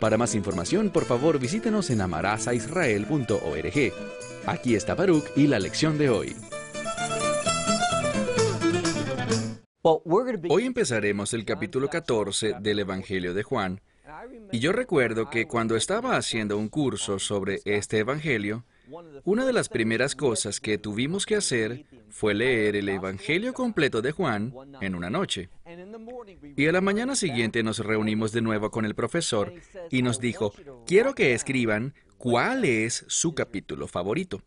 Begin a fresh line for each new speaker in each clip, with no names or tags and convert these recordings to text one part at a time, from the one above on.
Para más información, por favor visítenos en amarazaisrael.org. Aquí está Baruch y la lección de hoy. Hoy empezaremos el capítulo 14 del Evangelio de Juan. Y yo recuerdo que cuando estaba haciendo un curso sobre este Evangelio, una de las primeras cosas que tuvimos que hacer fue leer el Evangelio completo de Juan en una noche. Y a la mañana siguiente nos reunimos de nuevo con el profesor y nos dijo, quiero que escriban cuál es su capítulo favorito.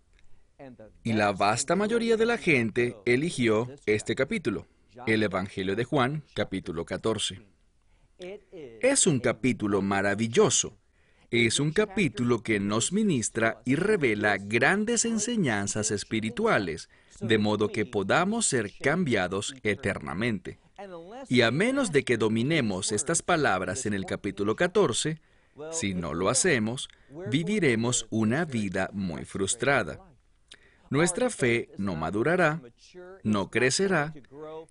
Y la vasta mayoría de la gente eligió este capítulo, el Evangelio de Juan, capítulo 14. Es un capítulo maravilloso es un capítulo que nos ministra y revela grandes enseñanzas espirituales, de modo que podamos ser cambiados eternamente. Y a menos de que dominemos estas palabras en el capítulo 14, si no lo hacemos, viviremos una vida muy frustrada. Nuestra fe no madurará, no crecerá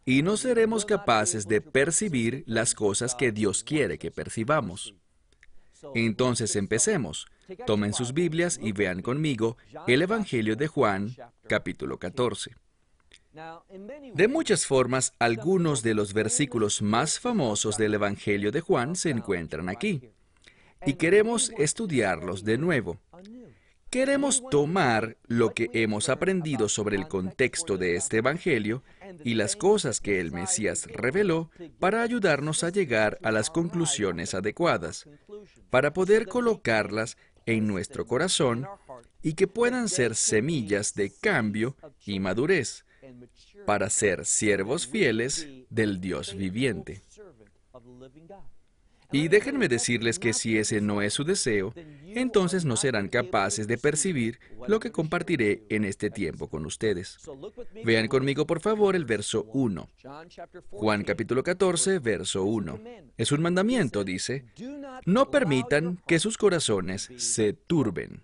y no seremos capaces de percibir las cosas que Dios quiere que percibamos. Entonces empecemos. Tomen sus Biblias y vean conmigo el Evangelio de Juan, capítulo 14. De muchas formas, algunos de los versículos más famosos del Evangelio de Juan se encuentran aquí. Y queremos estudiarlos de nuevo. Queremos tomar lo que hemos aprendido sobre el contexto de este Evangelio y las cosas que el Mesías reveló para ayudarnos a llegar a las conclusiones adecuadas, para poder colocarlas en nuestro corazón y que puedan ser semillas de cambio y madurez, para ser siervos fieles del Dios viviente. Y déjenme decirles que si ese no es su deseo, entonces no serán capaces de percibir lo que compartiré en este tiempo con ustedes. Vean conmigo por favor el verso 1. Juan capítulo 14, verso 1. Es un mandamiento, dice, no permitan que sus corazones se turben.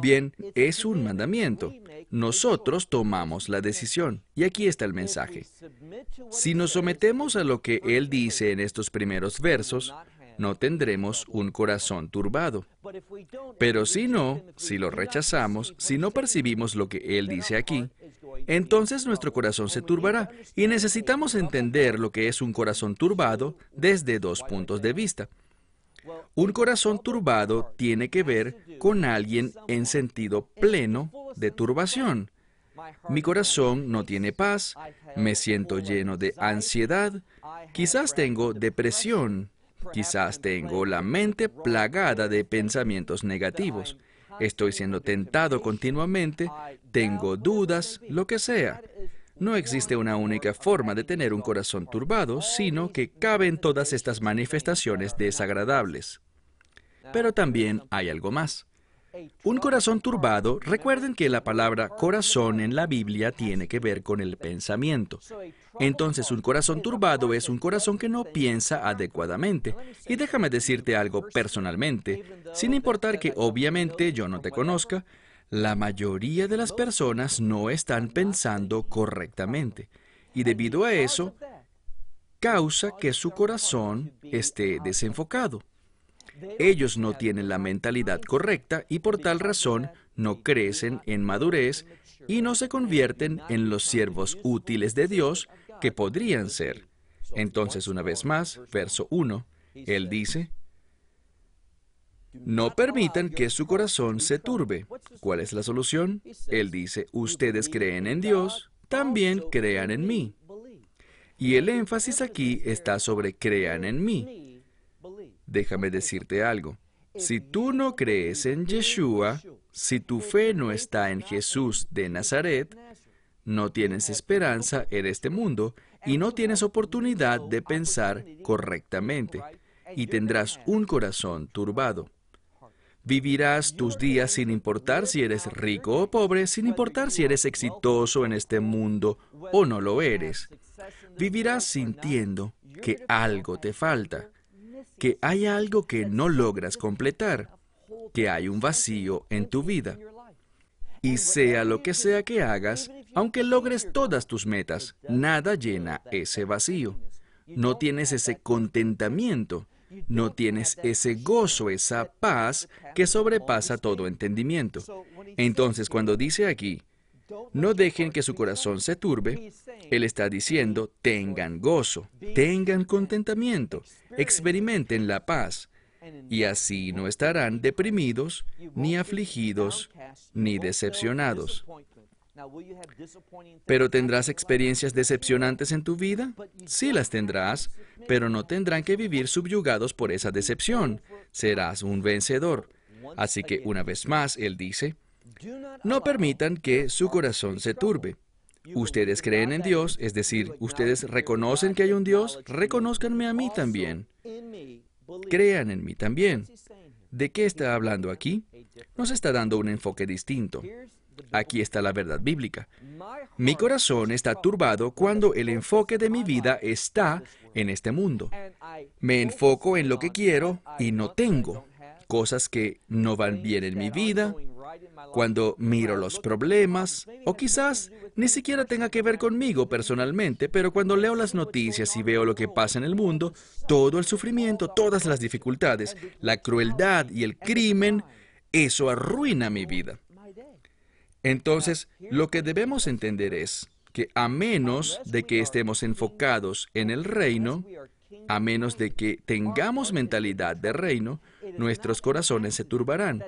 Bien, es un mandamiento. Nosotros tomamos la decisión. Y aquí está el mensaje. Si nos sometemos a lo que Él dice en estos primeros versos, no tendremos un corazón turbado. Pero si no, si lo rechazamos, si no percibimos lo que Él dice aquí, entonces nuestro corazón se turbará y necesitamos entender lo que es un corazón turbado desde dos puntos de vista. Un corazón turbado tiene que ver con alguien en sentido pleno de turbación. Mi corazón no tiene paz, me siento lleno de ansiedad, quizás tengo depresión, quizás tengo la mente plagada de pensamientos negativos, estoy siendo tentado continuamente, tengo dudas, lo que sea. No existe una única forma de tener un corazón turbado, sino que caben todas estas manifestaciones desagradables. Pero también hay algo más. Un corazón turbado, recuerden que la palabra corazón en la Biblia tiene que ver con el pensamiento. Entonces un corazón turbado es un corazón que no piensa adecuadamente. Y déjame decirte algo personalmente, sin importar que obviamente yo no te conozca, la mayoría de las personas no están pensando correctamente. Y debido a eso, causa que su corazón esté desenfocado. Ellos no tienen la mentalidad correcta y por tal razón no crecen en madurez y no se convierten en los siervos útiles de Dios que podrían ser. Entonces, una vez más, verso 1, Él dice, no permitan que su corazón se turbe. ¿Cuál es la solución? Él dice, ustedes creen en Dios, también crean en mí. Y el énfasis aquí está sobre crean en mí. Déjame decirte algo. Si tú no crees en Yeshua, si tu fe no está en Jesús de Nazaret, no tienes esperanza en este mundo y no tienes oportunidad de pensar correctamente. y tendrás un corazón turbado. Vivirás tus días sin importar si eres rico o pobre, sin importar si eres exitoso en este mundo o no lo eres. Vivirás sintiendo que algo te falta, que hay algo que no logras completar, que hay un vacío en tu vida. Y sea lo que sea que hagas, aunque logres todas tus metas, nada llena ese vacío. No tienes ese contentamiento, no tienes ese gozo, esa paz que sobrepasa todo entendimiento. Entonces, cuando dice aquí, no dejen que su corazón se turbe, Él está diciendo, tengan gozo, tengan contentamiento, experimenten la paz, y así no estarán deprimidos, ni afligidos, ni decepcionados. ¿Pero tendrás experiencias decepcionantes en tu vida? Sí las tendrás, pero no tendrán que vivir subyugados por esa decepción. Serás un vencedor. Así que una vez más, Él dice, no permitan que su corazón se turbe. Ustedes creen en Dios, es decir, ustedes reconocen que hay un Dios, reconózcanme a mí también. Crean en mí también. ¿De qué está hablando aquí? Nos está dando un enfoque distinto. Aquí está la verdad bíblica. Mi corazón está turbado cuando el enfoque de mi vida está en este mundo. Me enfoco en lo que quiero y no tengo. Cosas que no van bien en mi vida, cuando miro los problemas, o quizás ni siquiera tenga que ver conmigo personalmente, pero cuando leo las noticias y veo lo que pasa en el mundo, todo el sufrimiento, todas las dificultades, la crueldad y el crimen, eso arruina mi vida. Entonces, lo que debemos entender es que a menos de que estemos enfocados en el reino, a menos de que tengamos mentalidad de reino, nuestros corazones se turbarán.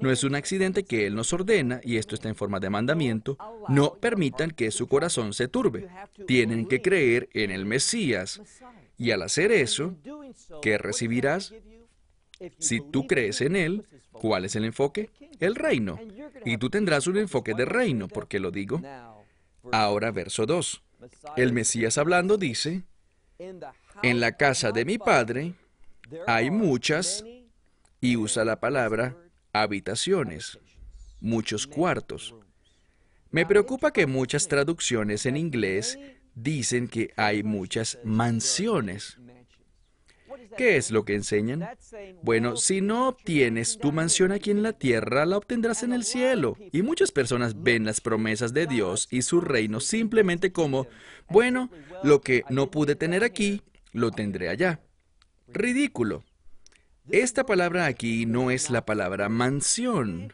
No es un accidente que Él nos ordena, y esto está en forma de mandamiento, no permitan que su corazón se turbe. Tienen que creer en el Mesías. Y al hacer eso, ¿qué recibirás? Si tú crees en Él, ¿cuál es el enfoque? El reino. Y tú tendrás un enfoque de reino, ¿por qué lo digo? Ahora verso 2. El Mesías hablando dice, en la casa de mi Padre hay muchas, y usa la palabra habitaciones, muchos cuartos. Me preocupa que muchas traducciones en inglés dicen que hay muchas mansiones. ¿Qué es lo que enseñan? Bueno, si no obtienes tu mansión aquí en la tierra, la obtendrás en el cielo. Y muchas personas ven las promesas de Dios y su reino simplemente como, bueno, lo que no pude tener aquí, lo tendré allá. Ridículo. Esta palabra aquí no es la palabra mansión.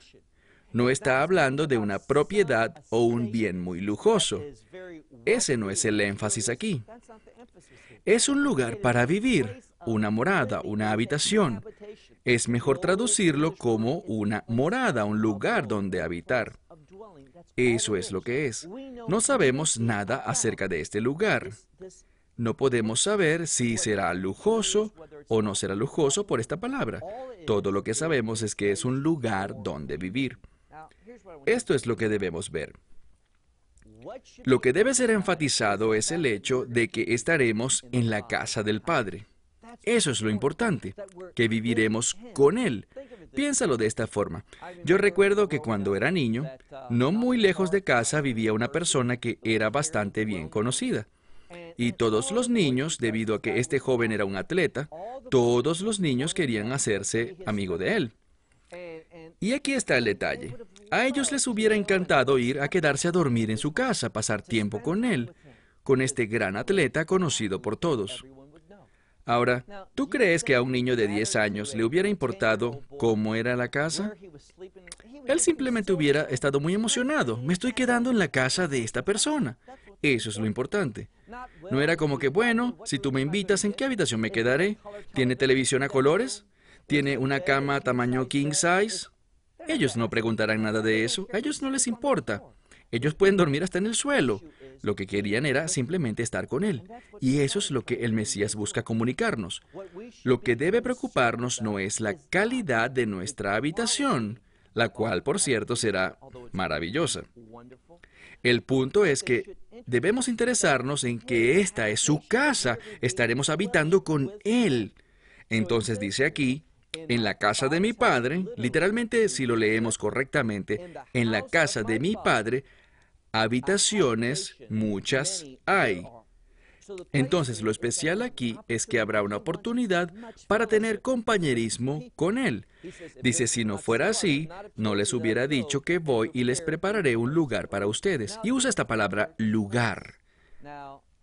No está hablando de una propiedad o un bien muy lujoso. Ese no es el énfasis aquí. Es un lugar para vivir, una morada, una habitación. Es mejor traducirlo como una morada, un lugar donde habitar. Eso es lo que es. No sabemos nada acerca de este lugar. No podemos saber si será lujoso o no será lujoso por esta palabra. Todo lo que sabemos es que es un lugar donde vivir. Esto es lo que debemos ver. Lo que debe ser enfatizado es el hecho de que estaremos en la casa del Padre. Eso es lo importante, que viviremos con Él. Piénsalo de esta forma. Yo recuerdo que cuando era niño, no muy lejos de casa vivía una persona que era bastante bien conocida. Y todos los niños, debido a que este joven era un atleta, todos los niños querían hacerse amigo de él. Y aquí está el detalle. A ellos les hubiera encantado ir a quedarse a dormir en su casa, pasar tiempo con él, con este gran atleta conocido por todos. Ahora, ¿tú crees que a un niño de 10 años le hubiera importado cómo era la casa? Él simplemente hubiera estado muy emocionado. Me estoy quedando en la casa de esta persona. Eso es lo importante. No era como que, bueno, si tú me invitas, ¿en qué habitación me quedaré? ¿Tiene televisión a colores? ¿Tiene una cama tamaño king size? Ellos no preguntarán nada de eso. A ellos no les importa. Ellos pueden dormir hasta en el suelo. Lo que querían era simplemente estar con Él. Y eso es lo que el Mesías busca comunicarnos. Lo que debe preocuparnos no es la calidad de nuestra habitación, la cual, por cierto, será maravillosa. El punto es que debemos interesarnos en que esta es su casa. Estaremos habitando con Él. Entonces dice aquí, en la casa de mi padre, literalmente si lo leemos correctamente, en la casa de mi padre, habitaciones muchas hay. Entonces, lo especial aquí es que habrá una oportunidad para tener compañerismo con Él. Dice, si no fuera así, no les hubiera dicho que voy y les prepararé un lugar para ustedes. Y usa esta palabra lugar.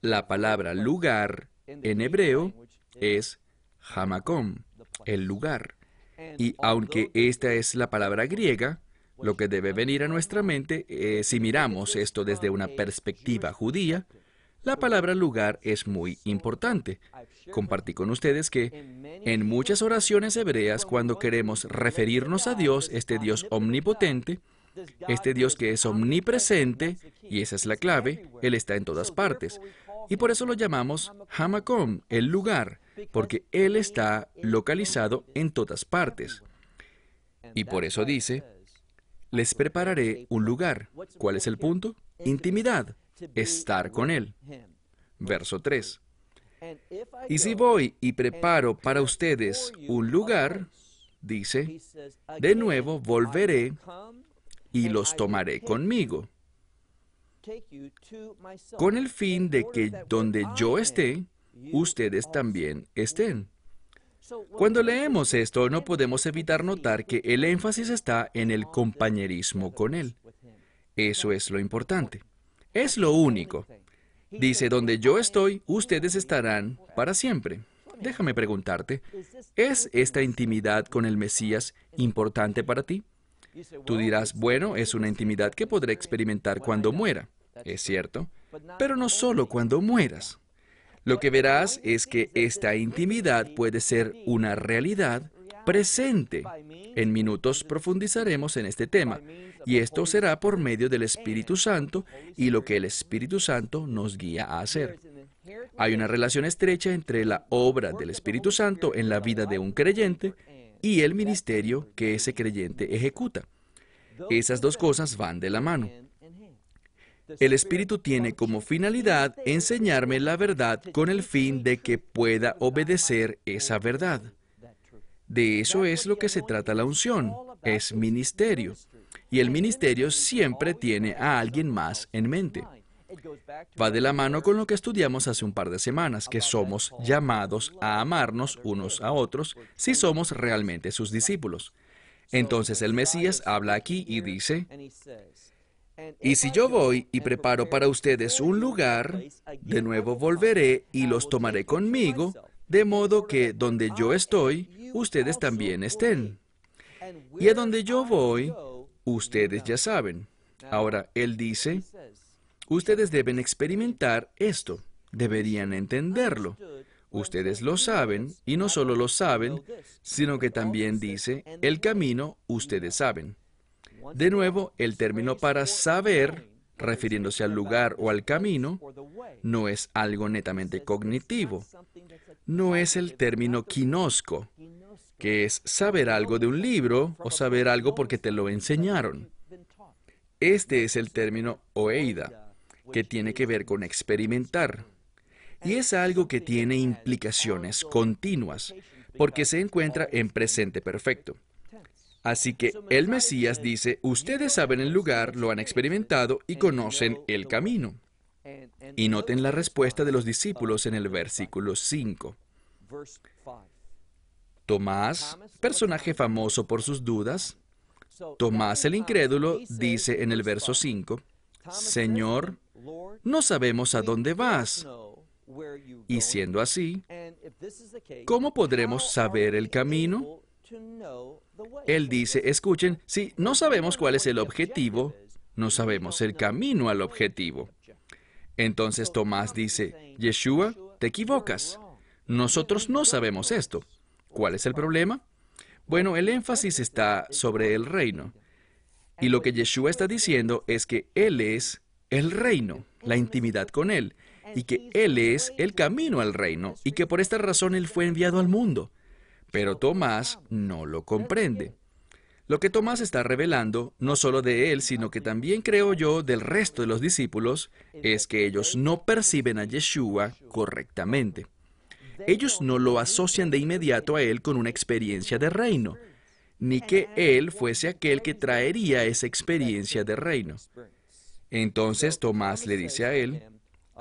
La palabra lugar en hebreo es hamakom, el lugar. Y aunque esta es la palabra griega, lo que debe venir a nuestra mente, eh, si miramos esto desde una perspectiva judía, la palabra lugar es muy importante. Compartí con ustedes que en muchas oraciones hebreas, cuando queremos referirnos a Dios, este Dios omnipotente, este Dios que es omnipresente, y esa es la clave, Él está en todas partes. Y por eso lo llamamos Hamakom, el lugar, porque Él está localizado en todas partes. Y por eso dice, les prepararé un lugar. ¿Cuál es el punto? Intimidad estar con Él. Verso 3. Y si voy y preparo para ustedes un lugar, dice, de nuevo volveré y los tomaré conmigo, con el fin de que donde yo esté, ustedes también estén. Cuando leemos esto, no podemos evitar notar que el énfasis está en el compañerismo con Él. Eso es lo importante. Es lo único. Dice, donde yo estoy, ustedes estarán para siempre. Déjame preguntarte, ¿es esta intimidad con el Mesías importante para ti? Tú dirás, bueno, es una intimidad que podré experimentar cuando muera. Es cierto, pero no solo cuando mueras. Lo que verás es que esta intimidad puede ser una realidad presente. En minutos profundizaremos en este tema, y esto será por medio del Espíritu Santo y lo que el Espíritu Santo nos guía a hacer. Hay una relación estrecha entre la obra del Espíritu Santo en la vida de un creyente y el ministerio que ese creyente ejecuta. Esas dos cosas van de la mano. El Espíritu tiene como finalidad enseñarme la verdad con el fin de que pueda obedecer esa verdad. De eso es lo que se trata la unción, es ministerio. Y el ministerio siempre tiene a alguien más en mente. Va de la mano con lo que estudiamos hace un par de semanas, que somos llamados a amarnos unos a otros si somos realmente sus discípulos. Entonces el Mesías habla aquí y dice, y si yo voy y preparo para ustedes un lugar, de nuevo volveré y los tomaré conmigo, de modo que donde yo estoy, ustedes también estén. Y a donde yo voy, ustedes ya saben. Ahora, Él dice, ustedes deben experimentar esto, deberían entenderlo. Ustedes lo saben, y no solo lo saben, sino que también dice, el camino ustedes saben. De nuevo, el término para saber, refiriéndose al lugar o al camino, no es algo netamente cognitivo. No es el término quinosco, que es saber algo de un libro o saber algo porque te lo enseñaron. Este es el término oeida, que tiene que ver con experimentar. Y es algo que tiene implicaciones continuas, porque se encuentra en presente perfecto. Así que el Mesías dice, ustedes saben el lugar, lo han experimentado y conocen el camino. Y noten la respuesta de los discípulos en el versículo 5. Tomás, personaje famoso por sus dudas, Tomás el incrédulo dice en el verso 5, Señor, no sabemos a dónde vas. Y siendo así, ¿cómo podremos saber el camino? Él dice, escuchen, si no sabemos cuál es el objetivo, no sabemos el camino al objetivo. Entonces Tomás dice, Yeshua, te equivocas. Nosotros no sabemos esto. ¿Cuál es el problema? Bueno, el énfasis está sobre el reino. Y lo que Yeshua está diciendo es que Él es el reino, la intimidad con Él, y que Él es el camino al reino, y que por esta razón Él fue enviado al mundo. Pero Tomás no lo comprende. Lo que Tomás está revelando, no solo de él, sino que también creo yo del resto de los discípulos, es que ellos no perciben a Yeshua correctamente. ellos no lo asocian de inmediato a Él con una experiencia de reino, ni que Él fuese aquel que traería esa experiencia de reino. Entonces Tomás le dice a Él,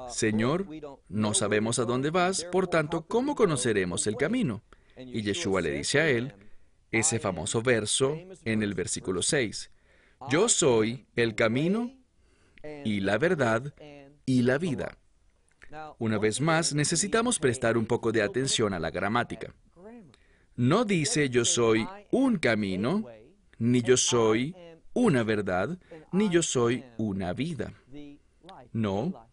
Señor, no sabemos a dónde vas, por tanto, ¿cómo conoceremos el camino? Y Yeshua le dice a él ese famoso verso en el versículo 6. Yo soy el camino y la verdad y la vida. Una vez más, necesitamos prestar un poco de atención a la gramática. No dice yo soy un camino, ni yo soy una verdad, ni yo soy una vida. No,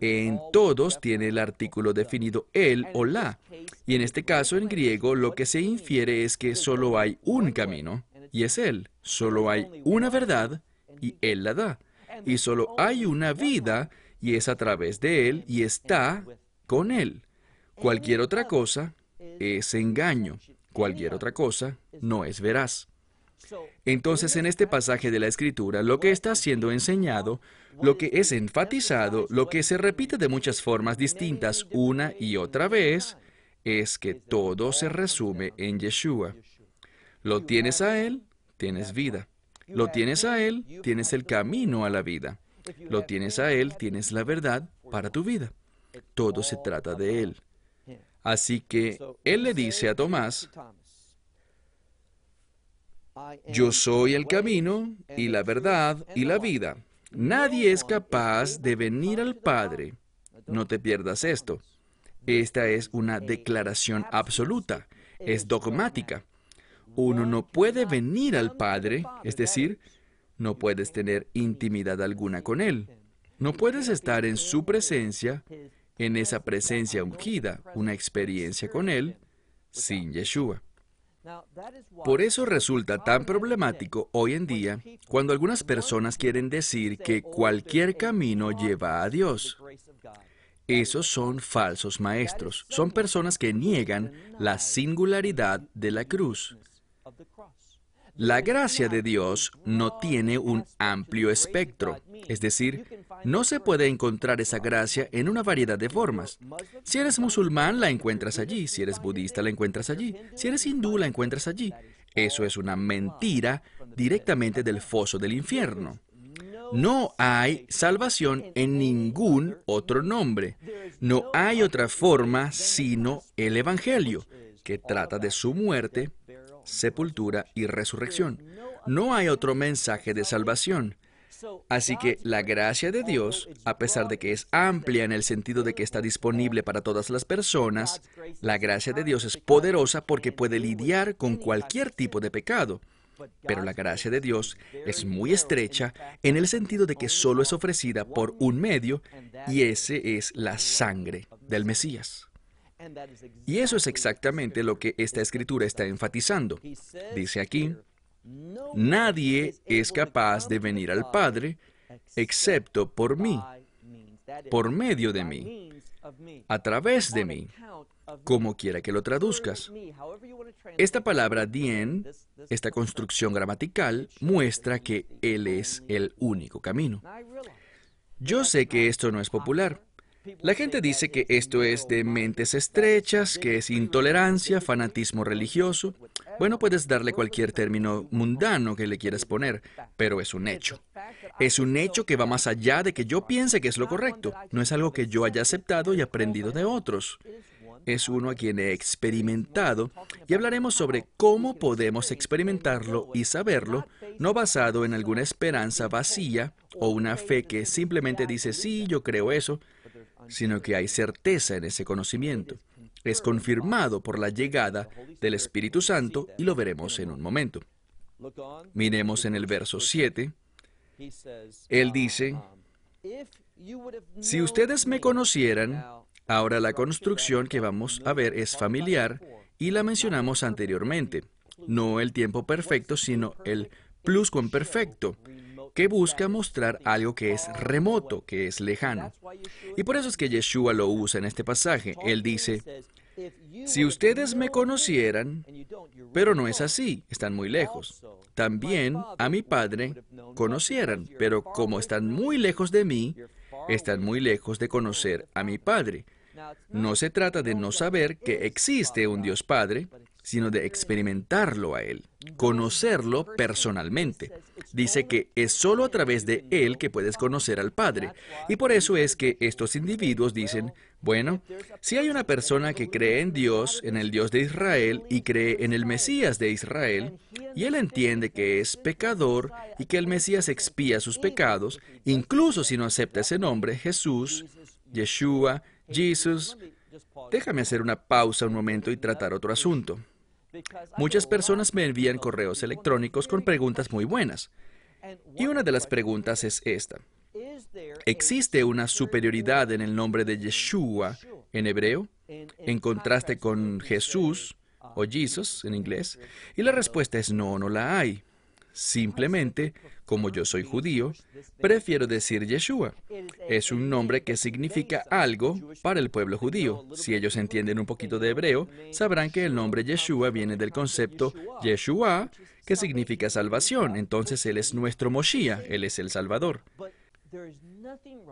en todos tiene el artículo definido el o la. Y en este caso, en griego, lo que se infiere es que solo hay un camino, y es Él. Solo hay una verdad, y Él la da. Y solo hay una vida, y es a través de Él, y está con Él. Cualquier otra cosa es engaño. Cualquier otra cosa no es veraz. Entonces, en este pasaje de la Escritura, lo que está siendo enseñado, lo que es enfatizado, lo que se repite de muchas formas distintas una y otra vez, es que todo se resume en Yeshua. Lo tienes a Él, tienes vida. Lo tienes a Él, tienes el camino a la vida. Lo tienes a Él, tienes la verdad para tu vida. Todo se trata de Él. Así que Él le dice a Tomás, yo soy el camino y la verdad y la vida. Nadie es capaz de venir al Padre. No te pierdas esto. Esta es una declaración absoluta, es dogmática. Uno no puede venir al Padre, es decir, no puedes tener intimidad alguna con Él. No puedes estar en su presencia, en esa presencia ungida, una experiencia con Él, sin Yeshua. Por eso resulta tan problemático hoy en día cuando algunas personas quieren decir que cualquier camino lleva a Dios. Esos son falsos maestros, son personas que niegan la singularidad de la cruz. La gracia de Dios no tiene un amplio espectro, es decir, no se puede encontrar esa gracia en una variedad de formas. Si eres musulmán, la encuentras allí, si eres budista, la encuentras allí, si eres hindú, la encuentras allí. Eso es una mentira directamente del foso del infierno. No hay salvación en ningún otro nombre. No hay otra forma sino el Evangelio, que trata de su muerte, sepultura y resurrección. No hay otro mensaje de salvación. Así que la gracia de Dios, a pesar de que es amplia en el sentido de que está disponible para todas las personas, la gracia de Dios es poderosa porque puede lidiar con cualquier tipo de pecado. Pero la gracia de Dios es muy estrecha en el sentido de que solo es ofrecida por un medio y ese es la sangre del Mesías. Y eso es exactamente lo que esta escritura está enfatizando. Dice aquí, nadie es capaz de venir al Padre excepto por mí, por medio de mí, a través de mí, como quiera que lo traduzcas. Esta palabra dien, esta construcción gramatical, muestra que Él es el único camino. Yo sé que esto no es popular, la gente dice que esto es de mentes estrechas, que es intolerancia, fanatismo religioso. Bueno, puedes darle cualquier término mundano que le quieras poner, pero es un hecho. Es un hecho que va más allá de que yo piense que es lo correcto. No es algo que yo haya aceptado y aprendido de otros. Es uno a quien he experimentado y hablaremos sobre cómo podemos experimentarlo y saberlo, no basado en alguna esperanza vacía o una fe que simplemente dice, sí, yo creo eso, sino que hay certeza en ese conocimiento. Es confirmado por la llegada del Espíritu Santo y lo veremos en un momento. Miremos en el verso 7. Él dice, si ustedes me conocieran, ahora la construcción que vamos a ver es familiar y la mencionamos anteriormente, no el tiempo perfecto, sino el pluscuamperfecto, que busca mostrar algo que es remoto, que es lejano. Y por eso es que Yeshua lo usa en este pasaje. Él dice, si ustedes me conocieran, pero no es así, están muy lejos. También a mi Padre conocieran, pero como están muy lejos de mí, están muy lejos de conocer a mi Padre. no se trata de no saber que existe un Dios Padre, sino de experimentarlo a Él, conocerlo personalmente. Dice que es solo a través de Él que puedes conocer al Padre. Y por eso es que estos individuos dicen, bueno, si hay una persona que cree en Dios, en el Dios de Israel, y cree en el Mesías de Israel, y él entiende que es pecador y que el Mesías expía sus pecados, incluso si no acepta ese nombre, Jesús, Yeshua, Jesus, déjame hacer una pausa un momento y tratar otro asunto. Muchas personas me envían correos electrónicos con preguntas muy buenas. Y una de las preguntas es esta. ¿Existe una superioridad en el nombre de Yeshua en hebreo, en contraste con Jesús o Jesus en inglés? Y la respuesta es no, no la hay. Simplemente, como yo soy judío, prefiero decir Yeshua. Es un nombre que significa algo para el pueblo judío. Si ellos entienden un poquito de hebreo, sabrán que el nombre Yeshua viene del concepto Yeshua, que significa salvación. Entonces Él es nuestro Moshiach, Él es el Salvador.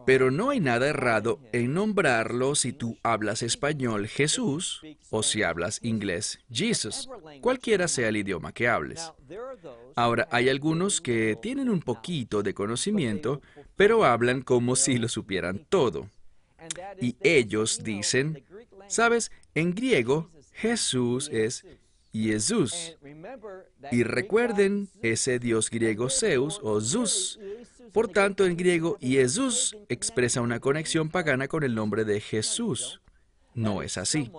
Pero no hay nada errado en nombrarlo si tú hablas español Jesús o si hablas inglés Jesus, cualquiera sea el idioma que hables. Ahora, hay algunos que tienen un poquito de conocimiento, pero hablan como si lo supieran todo. Y ellos dicen, sabes, en griego Jesús es Jesús. Y recuerden ese dios griego Zeus o Zeus. Por tanto, en griego, Jesús expresa una conexión pagana con el nombre de Jesús. No es así.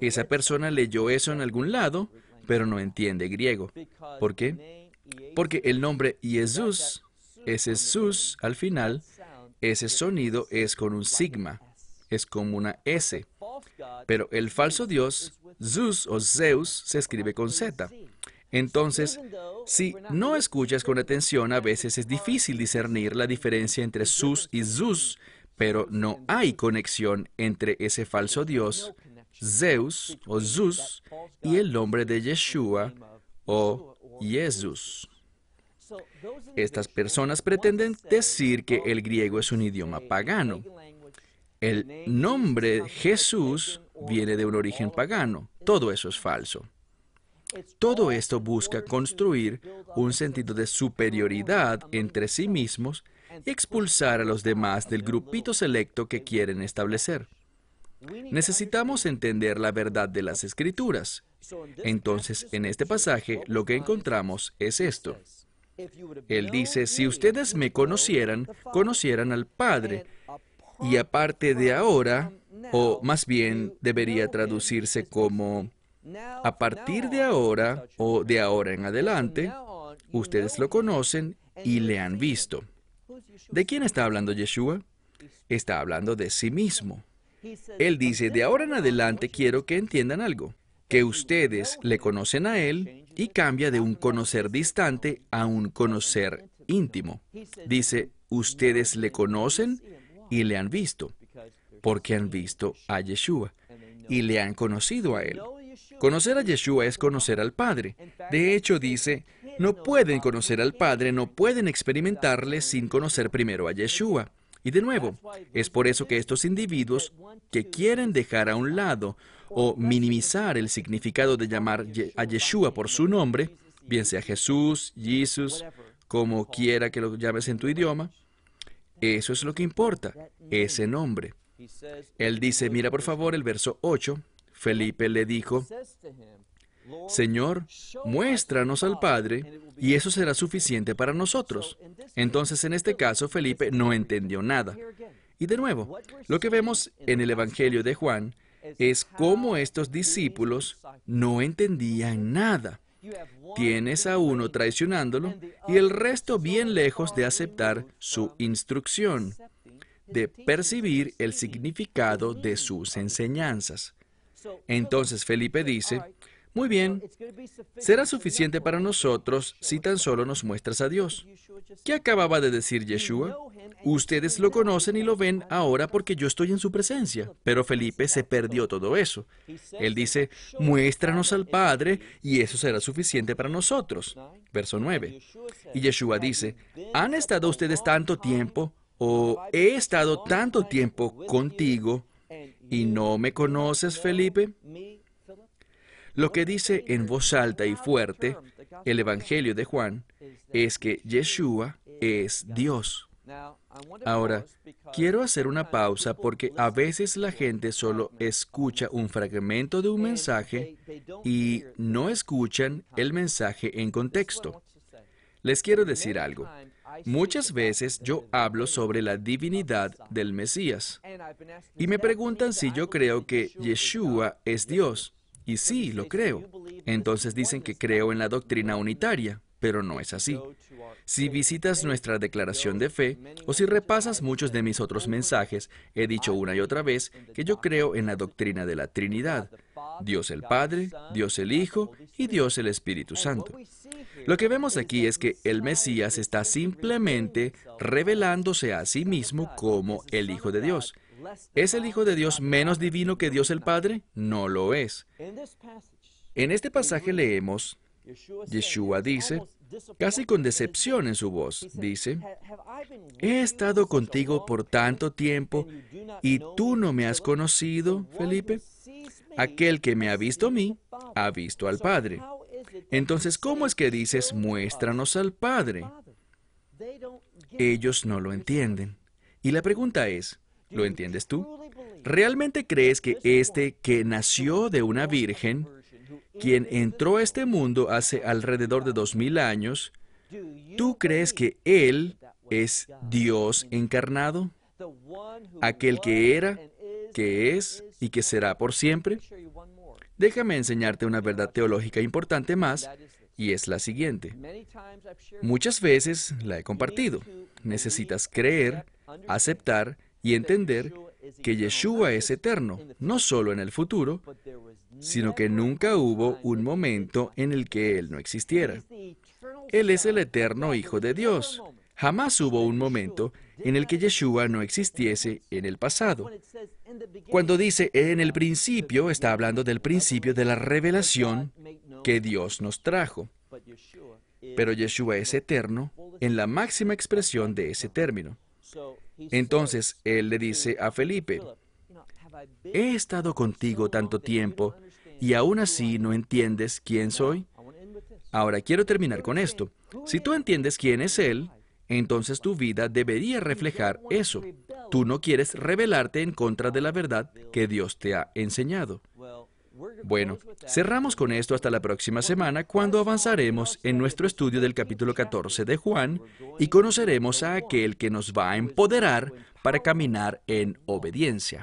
Esa persona leyó eso en algún lado, pero no entiende griego. ¿Por qué? Porque el nombre Jesús, ese sus al final, ese sonido es con un sigma, es como una S. Pero el falso Dios, Zeus o Zeus, se escribe con Z. Entonces, si no escuchas con atención, a veces es difícil discernir la diferencia entre sus y zus, pero no hay conexión entre ese falso Dios, Zeus o Zeus, y el nombre de Yeshua o Jesús. Estas personas pretenden decir que el griego es un idioma pagano. El nombre Jesús viene de un origen pagano. Todo eso es falso. Todo esto busca construir un sentido de superioridad entre sí mismos y expulsar a los demás del grupito selecto que quieren establecer. Necesitamos entender la verdad de las escrituras. Entonces, en este pasaje, lo que encontramos es esto. Él dice, si ustedes me conocieran, conocieran al Padre. Y aparte de ahora, o más bien debería traducirse como, a partir de ahora o de ahora en adelante, ustedes lo conocen y le han visto. ¿De quién está hablando Yeshua? Está hablando de sí mismo. Él dice, de ahora en adelante quiero que entiendan algo, que ustedes le conocen a Él y cambia de un conocer distante a un conocer íntimo. Dice, ustedes le conocen y le han visto, porque han visto a Yeshua y le han conocido a Él. Conocer a Yeshua es conocer al Padre. De hecho, dice, no pueden conocer al Padre, no pueden experimentarle sin conocer primero a Yeshua. Y de nuevo, es por eso que estos individuos que quieren dejar a un lado o minimizar el significado de llamar a Yeshua por su nombre, bien sea Jesús, Jesús, como quiera que lo llames en tu idioma, eso es lo que importa, ese nombre. Él dice, mira por favor el verso 8, Felipe le dijo, Señor, muéstranos al Padre y eso será suficiente para nosotros. Entonces, en este caso, Felipe no entendió nada. Y de nuevo, lo que vemos en el Evangelio de Juan es cómo estos discípulos no entendían nada. Tienes a uno traicionándolo y el resto bien lejos de aceptar su instrucción, de percibir el significado de sus enseñanzas. Entonces Felipe dice, muy bien, será suficiente para nosotros si tan solo nos muestras a Dios. ¿Qué acababa de decir Yeshua? Ustedes lo conocen y lo ven ahora porque yo estoy en su presencia. Pero Felipe se perdió todo eso. Él dice, muéstranos al Padre y eso será suficiente para nosotros. Verso 9. Y Yeshua dice, ¿han estado ustedes tanto tiempo o he estado tanto tiempo contigo ¿Y no me conoces, Felipe? Lo que dice en voz alta y fuerte el Evangelio de Juan es que Yeshua es Dios. Ahora, quiero hacer una pausa porque a veces la gente solo escucha un fragmento de un mensaje y no escuchan el mensaje en contexto. Les quiero decir algo. Muchas veces yo hablo sobre la divinidad del Mesías y me preguntan si yo creo que Yeshua es Dios. Y sí, lo creo. Entonces dicen que creo en la doctrina unitaria, pero no es así. Si visitas nuestra declaración de fe o si repasas muchos de mis otros mensajes, he dicho una y otra vez que yo creo en la doctrina de la Trinidad, Dios el Padre, Dios el Hijo y Dios el Espíritu Santo. Lo que vemos aquí es que el Mesías está simplemente revelándose a sí mismo como el Hijo de Dios. ¿Es el Hijo de Dios menos divino que Dios el Padre? No lo es. En este pasaje leemos, Yeshua dice, casi con decepción en su voz, dice, he estado contigo por tanto tiempo y tú no me has conocido, Felipe. Aquel que me ha visto a mí, ha visto al Padre. Entonces, ¿cómo es que dices, muéstranos al Padre? Ellos no lo entienden. Y la pregunta es, ¿lo entiendes tú? ¿Realmente crees que este que nació de una virgen, quien entró a este mundo hace alrededor de dos mil años, ¿tú crees que Él es Dios encarnado? Aquel que era, que es y que será por siempre. Déjame enseñarte una verdad teológica importante más, y es la siguiente. Muchas veces la he compartido. Necesitas creer, aceptar y entender que Yeshua es eterno, no solo en el futuro, sino que nunca hubo un momento en el que Él no existiera. Él es el eterno Hijo de Dios. Jamás hubo un momento en el que Yeshua no existiese en el pasado. Cuando dice en el principio, está hablando del principio de la revelación que Dios nos trajo. Pero Yeshua es eterno en la máxima expresión de ese término. Entonces él le dice a Felipe, he estado contigo tanto tiempo y aún así no entiendes quién soy. Ahora quiero terminar con esto. Si tú entiendes quién es Él, entonces tu vida debería reflejar eso. Tú no quieres rebelarte en contra de la verdad que Dios te ha enseñado. Bueno, cerramos con esto hasta la próxima semana cuando avanzaremos en nuestro estudio del capítulo 14 de Juan y conoceremos a aquel que nos va a empoderar para caminar en obediencia.